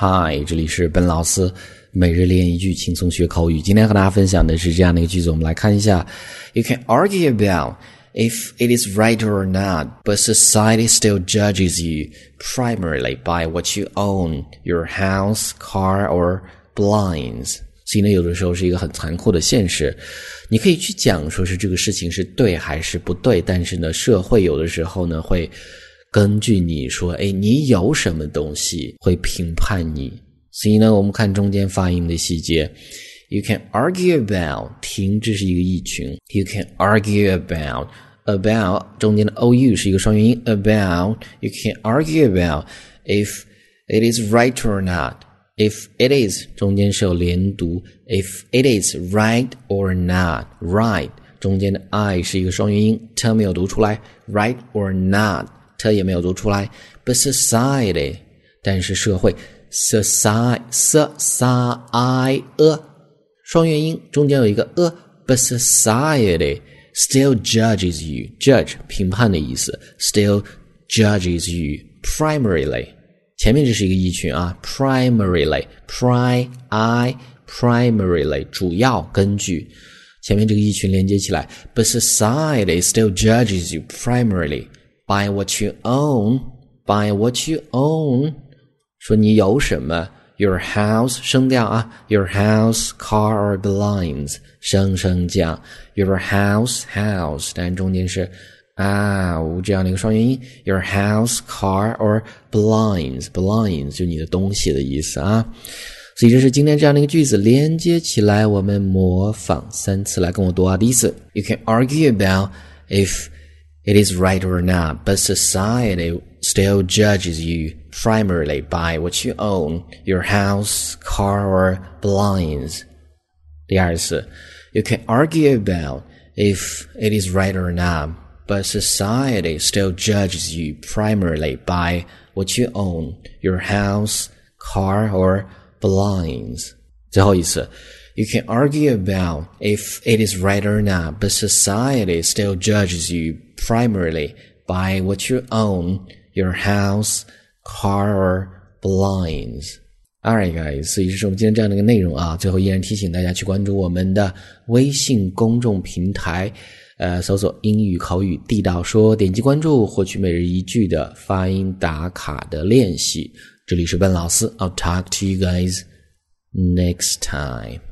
Hi，这里是本老师每日练一句轻松学口语。今天和大家分享的是这样的一个句子，我们来看一下。You can argue about if it is right or not, but society still judges you primarily by what you own, your house, car, or blinds. 所以呢，有的时候是一个很残酷的现实。你可以去讲说是这个事情是对还是不对，但是呢，社会有的时候呢会。根据你说，哎，你有什么东西会评判你？所以呢，我们看中间发音的细节。You can argue about，停，这是一个意群。You can argue about，about 中间的 o u 是一个双元音。About，you can argue about if it is right or not。If it is 中间是有连读。If it is right or not，right 中间的 i 是一个双元音，t 没有读出来。Right or not。它也没有读出来，but society，但是社会，society s i a 双元音中间有一个 a，but society still judges you，judge 评判的意思，still judges you primarily，前面这是一个意群啊，primarily，pri i primarily 主要根据，前面这个意群连接起来，but society still judges you primarily。 Buy what you own, buy what you own。说你有什么？Your house 升调啊，Your house, car or blinds 升升降。Your house, house，但中间是啊这样的一个双元音。Your house, car or blinds, blinds 就你的东西的意思啊。所以这是今天这样的一个句子连接起来，我们模仿三次来跟我读啊。第一次，You can argue about if it is right or not, but society still judges you primarily by what you own, your house, car, or blinds. 第二次, you can argue about if it is right or not, but society still judges you primarily by what you own, your house, car, or blinds. 最后一次。 you can argue about if it is right or not, but society still judges you primarily by what you own, your house, car, or blinds. Alright, guys，所以这是我们今天这样的一个内容啊。最后依然提醒大家去关注我们的微信公众平台，呃，搜索“英语口语地道说”，点击关注，获取每日一句的发音打卡的练习。这里是笨老师，I'll talk to you guys next time.